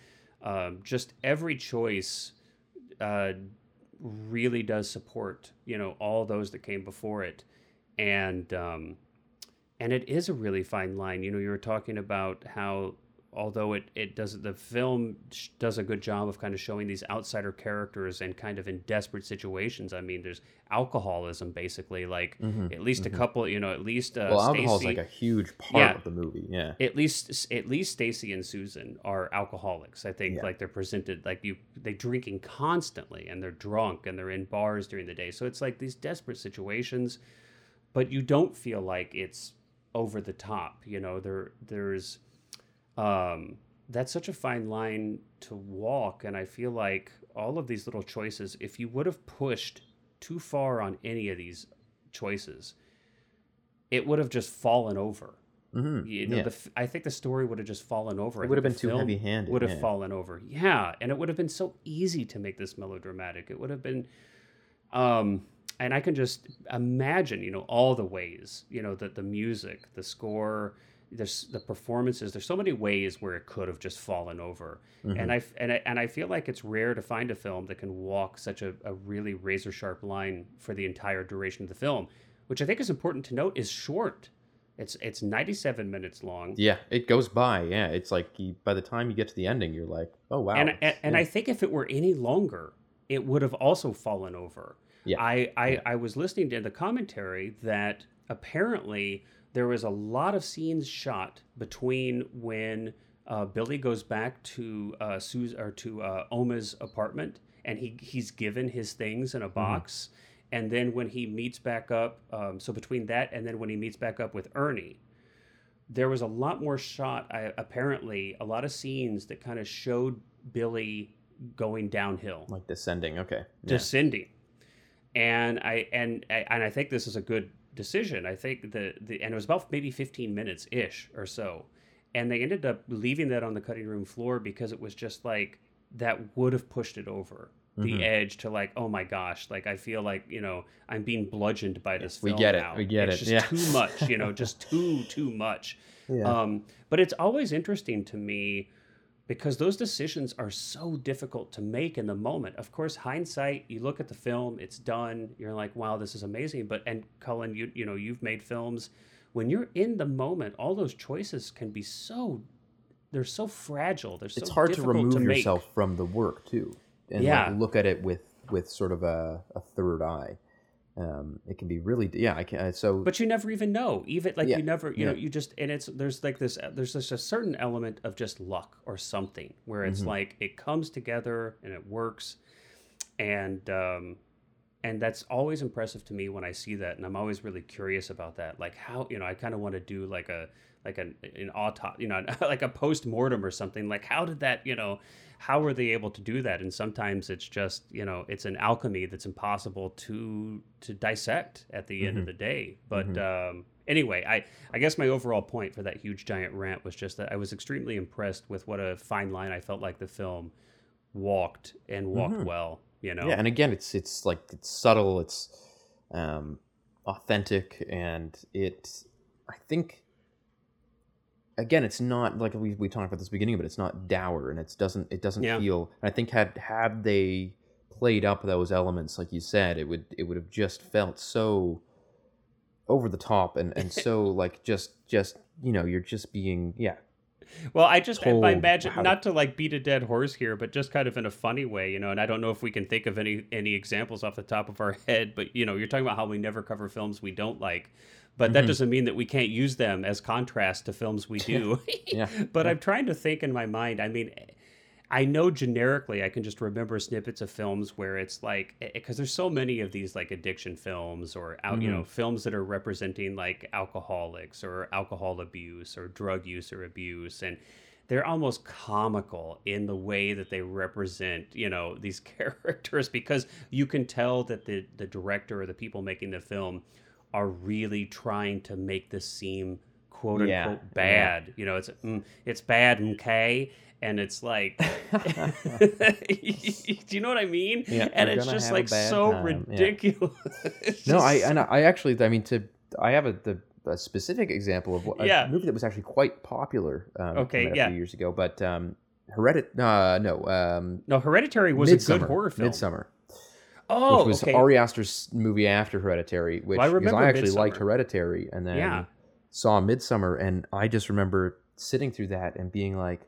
um, just every choice uh, really does support, you know, all those that came before it, and um, and it is a really fine line. You know, you were talking about how although it, it does the film does a good job of kind of showing these outsider characters and kind of in desperate situations. I mean, there's alcoholism basically, like mm-hmm, at least mm-hmm. a couple, you know, at least uh, well, alcohol is like a huge part yeah, of the movie. Yeah, at least at least Stacy and Susan are alcoholics. I think yeah. like they're presented like you they drinking constantly and they're drunk and they're in bars during the day. So it's like these desperate situations, but you don't feel like it's over the top. You know, there there's um, that's such a fine line to walk. And I feel like all of these little choices, if you would have pushed too far on any of these choices, it would have just fallen over. Mm-hmm. You know, yeah. the, I think the story would have just fallen over. It would have been too heavy handed. Would have yeah. fallen over. Yeah. And it would have been so easy to make this melodramatic. It would have been. Um, and I can just imagine, you know, all the ways, you know, that the music, the score, there's the performances there's so many ways where it could have just fallen over. Mm-hmm. and I and I and I feel like it's rare to find a film that can walk such a, a really razor sharp line for the entire duration of the film which I think is important to note is short. It's it's 97 minutes long. Yeah it goes by yeah. It's like you, by the time you get to the ending you're like oh wow and and, and I think if it were any longer it would have also fallen over. Yeah. I I, yeah. I was listening to the commentary that apparently there was a lot of scenes shot between when uh, Billy goes back to uh, Sue's or to uh, Oma's apartment, and he he's given his things in a mm-hmm. box, mm-hmm. and then when he meets back up, um, so between that and then when he meets back up with Ernie, there was a lot more shot. I, apparently, a lot of scenes that kind of showed Billy going downhill, like descending. Okay, yeah. descending, and I and and I think this is a good decision. I think the, the and it was about maybe 15 minutes ish or so. And they ended up leaving that on the cutting room floor because it was just like that would have pushed it over the mm-hmm. edge to like, oh my gosh, like I feel like, you know, I'm being bludgeoned by this We get it. Now. We get it's it. Just yeah. too much, you know, just too, too much. Yeah. Um, but it's always interesting to me because those decisions are so difficult to make in the moment. Of course, hindsight, you look at the film, it's done, you're like, wow, this is amazing. But and Cullen, you you know, you've made films. When you're in the moment, all those choices can be so they're so fragile. They're so it's hard to remove to yourself from the work too, and yeah. like look at it with with sort of a, a third eye um, it can be really yeah i can so but you never even know even like yeah, you never you yeah. know you just and it's there's like this there's just a certain element of just luck or something where it's mm-hmm. like it comes together and it works and um and that's always impressive to me when i see that and i'm always really curious about that like how you know i kind of want to do like a like an an auto, you know, like a post mortem or something. Like how did that, you know, how were they able to do that? And sometimes it's just, you know, it's an alchemy that's impossible to to dissect at the mm-hmm. end of mm-hmm. the day. But mm-hmm. um, anyway, I I guess my overall point for that huge giant rant was just that I was extremely impressed with what a fine line I felt like the film walked and walked mm-hmm. well. You know. Yeah, and again, it's it's like it's subtle. It's um, authentic, and it. I think again, it's not like we, we talked about this beginning, but it's not dour and it doesn't it doesn't yeah. feel. I think had had they played up those elements, like you said, it would it would have just felt so over the top and and so like just just you know you're just being yeah well, I just I imagine not to like beat a dead horse here, but just kind of in a funny way, you know. And I don't know if we can think of any any examples off the top of our head, but you know, you're talking about how we never cover films we don't like but that mm-hmm. doesn't mean that we can't use them as contrast to films we do. yeah. but yeah. I'm trying to think in my mind. I mean, I know generically I can just remember snippets of films where it's like because there's so many of these like addiction films or out mm-hmm. you know mm-hmm. films that are representing like alcoholics or alcohol abuse or drug use or abuse and they're almost comical in the way that they represent you know these characters because you can tell that the the director or the people making the film are really trying to make this seem quote unquote yeah, bad. Yeah. You know, it's mm, it's bad, okay, and it's like, do you know what I mean? Yeah, and it's just like so time. ridiculous. Yeah. no, I and I actually, I mean, to I have a the a specific example of a yeah. movie that was actually quite popular. Um, okay, a yeah. few years ago, but um, Heredit, uh, no, um, no, Hereditary was Midsommar, a good horror film. Midsommar. Oh, which was okay. Ari Aster's movie after Hereditary, which well, I, because I actually Midsommar. liked Hereditary, and then yeah. saw Midsommar, and I just remember sitting through that and being like,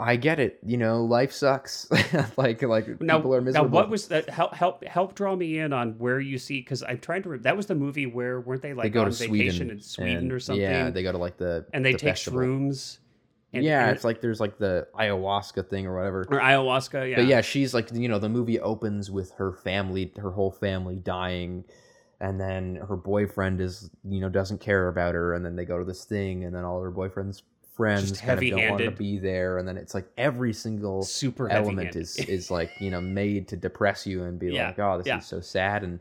I get it. You know, life sucks. like like now, people are miserable. Now, what was that? Help help help draw me in on where you see because I'm trying to. That was the movie where weren't they like they go on to vacation Sweden in Sweden and, or something? Yeah, they go to like the and they the take festival. shrooms. And, yeah, and it's like there's like the ayahuasca thing or whatever. Or ayahuasca, yeah. But yeah, she's like you know the movie opens with her family, her whole family dying, and then her boyfriend is you know doesn't care about her, and then they go to this thing, and then all her boyfriend's friends kind of don't want to be there, and then it's like every single super element is is like you know made to depress you and be yeah. like, oh, this yeah. is so sad, and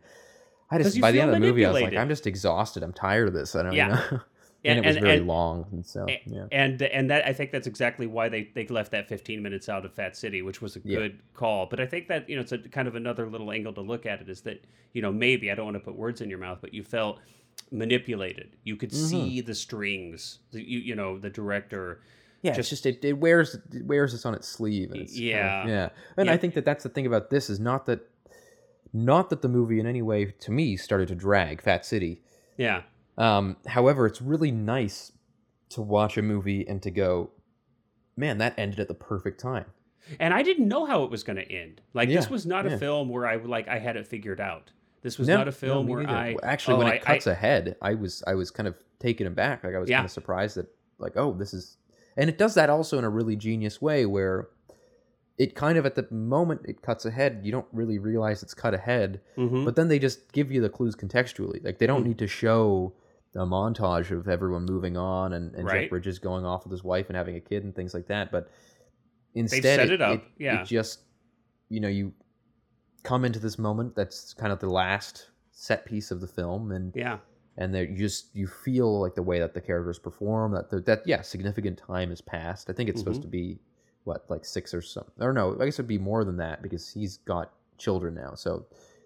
I just by the end of the movie, I was like, I'm just exhausted. I'm tired of this. I don't yeah. know. and, and it was and, very and, long and so yeah and and that i think that's exactly why they they left that 15 minutes out of fat city which was a good yeah. call but i think that you know it's a kind of another little angle to look at it is that you know maybe i don't want to put words in your mouth but you felt manipulated you could mm-hmm. see the strings the, you you know the director yeah, just, it's just it, it wears it wears this on its sleeve. And it's yeah, kind of, yeah. And yeah. I think that that's the thing about this is not that, not that the movie in any way to me started to drag Fat City. Yeah, um, however, it's really nice to watch a movie and to go, man, that ended at the perfect time. And I didn't know how it was going to end. Like yeah, this was not yeah. a film where I like I had it figured out. This was no, not a film no, where I actually oh, when it cuts I, ahead, I was I was kind of taken aback. Like I was yeah. kind of surprised that like oh this is, and it does that also in a really genius way where it kind of at the moment it cuts ahead you don't really realize it's cut ahead mm-hmm. but then they just give you the clues contextually like they don't mm-hmm. need to show a montage of everyone moving on and, and right. Jeff Bridges going off with his wife and having a kid and things like that. But instead, it, it up. It, yeah. It just, you know, you come into this moment that's kind of the last set piece of the film, and yeah, and there you just you feel like the way that the characters perform that the, that yeah, significant time has passed. I think it's mm-hmm. supposed to be what like six or something, or no, I guess it'd be more than that because he's got children now, so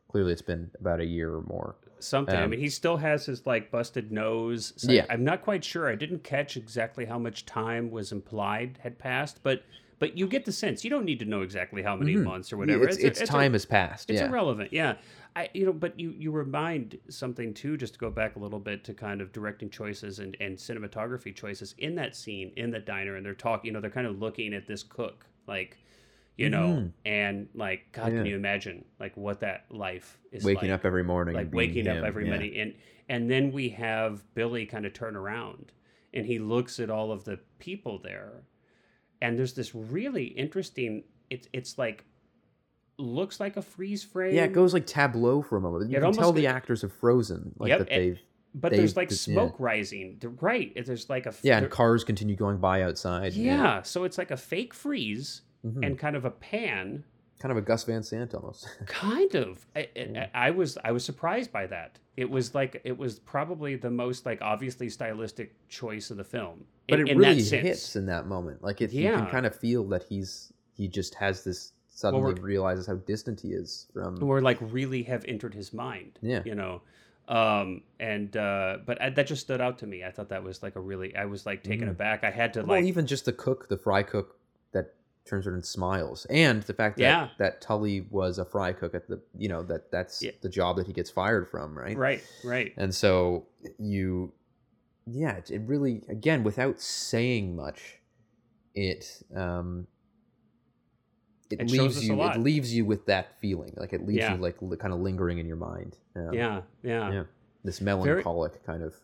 clearly it's been about a year or more something. Um, I mean, he still has his like busted nose. So yeah, I'm not quite sure. I didn't catch exactly how much time was implied had passed, but but you get the sense. You don't need to know exactly how many mm-hmm. months or whatever. It's, it's, it's time a, has passed. It's yeah. irrelevant. Yeah. I, you know, but you, you remind something too, just to go back a little bit to kind of directing choices and, and cinematography choices in that scene in the diner, and they're talking. You know, they're kind of looking at this cook, like you know mm-hmm. and like god yeah. can you imagine like what that life is like waking like? up every morning like waking him. up every yeah. morning and and then we have billy kind of turn around and he looks at all of the people there and there's this really interesting it's it's like looks like a freeze frame yeah it goes like tableau for a moment you it can tell the actors have frozen like yep, that they've but they- there's like th- yeah. smoke rising. Right. There's like a Yeah, and cars continue going by outside. yeah. So it's like a fake freeze Mhm. and kind of a pan. kind of a Gus Van Sant almost. Kind of. I, I- Yeah. I was I was surprised by that. It was like it was probably the most like obviously stylistic choice of the film. but in, it really that sense. hits in that moment. Like it, yeah. you can kind of feel that he's he just has this suddenly realizes how distant he is from. or like really have entered his mind. Yeah. You know. Um and uh but I, that just stood out to me. I thought that was like a really I was like taken Mhm. aback. I had to well, like even just the cook, the fry cook that turns around and smiles, and the fact that Yeah. that Tully was a fry cook at the you know that that's Yeah. the job that he gets fired from, right? right, right. And so you, yeah, it, really again without saying much, it um, it, It leaves you it leaves you with that feeling, like it leaves Yeah. you like li- kind of lingering in your mind. Um, Yeah, yeah. yeah, this melancholic kind of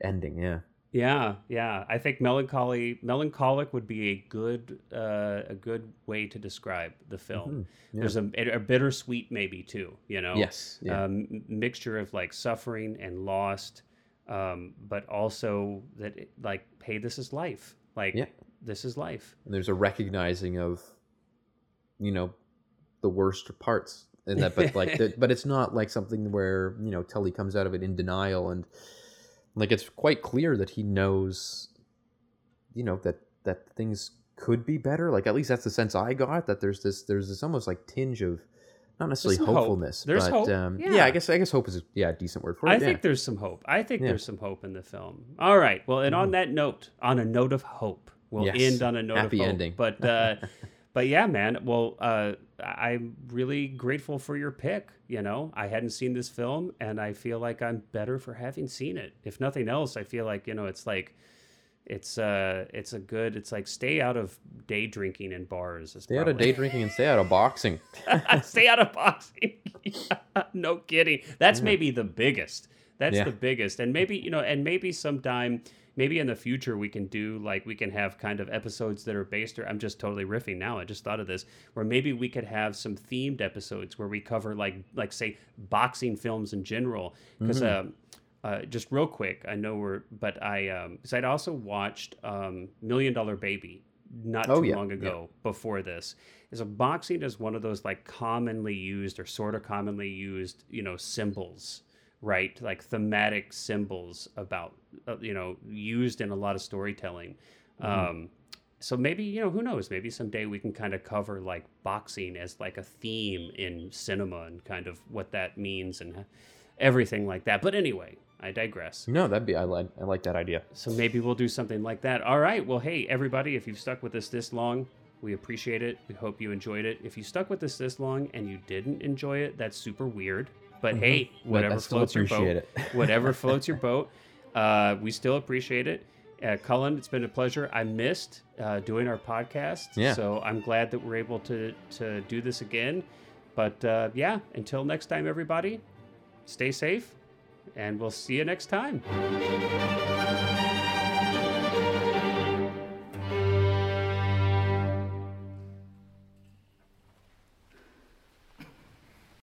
ending. Yeah, Yeah, yeah. I think melancholy melancholic would be a good uh, a good way to describe the film. Mhm. Yeah. There's a, a bittersweet maybe too, you know. yes, yeah, Um, mixture of like suffering and lost, um, but also that it, like, hey, this is life. Like, Yeah. this is life. and there's a recognizing of, you know, the worst parts. in that, but like, the, but it's not like something where you know Tully comes out of it in denial, and like it's quite clear that he knows, you know, that that things could be better. Like at least that's the sense I got. That there's this, there's this almost like tinge of, not necessarily some hope. hopefulness, There's but hope. Um, Yeah. yeah, I guess I guess hope is a, yeah a decent word for it. I yeah. think there's some hope. I think Yeah. there's some hope in the film. All right. Well, and on Mhm. that note, on a note of hope, we'll Yes. end on a note Happy of hope. ending. But uh, but yeah, man. Well, uh, I'm really grateful for your pick. You know, I hadn't seen this film, and I feel like I'm better for having seen it. If nothing else, I feel like you know, it's like. It's uh, it's a good. It's like stay out of day drinking in bars. stay out of day drinking and stay out of boxing. Stay out of boxing. no kidding. That's Yeah. maybe the biggest. That's Yeah. the biggest. And maybe, you know, and maybe sometime, maybe in the future, we can do like, we can have kind of episodes that are based, or I'm just totally riffing now. I just thought of this, where maybe we could have some themed episodes where we cover like, like say, boxing films in general. Because, Mhm. um, uh, just real quick, I know we're, but I, um, because I'd also watched um, Million Dollar Baby not Oh, too yeah, long yeah. ago before this is a boxing is one of those like commonly used or sort of commonly used you know symbols right like thematic symbols about uh, you know used in a lot of storytelling Mhm. um so maybe you know who knows maybe someday we can kind of cover like boxing as like a theme in cinema and kind of what that means and everything like that but anyway i digress No, that'd be I like I like that idea. so maybe we'll do something like that. All right. Well, hey, everybody, if you've stuck with us this long, we appreciate it. We hope you enjoyed it. If you stuck with us this long and you didn't enjoy it, that's super weird. But Mhm. hey, whatever floats your boat, whatever floats your boat, uh, we still appreciate it. Uh, Cullen, it's been a pleasure. I missed uh, doing our podcast, Yeah. so I'm glad that we're able to to do this again. But uh, yeah, until next time, everybody, stay safe, and we'll see you next time.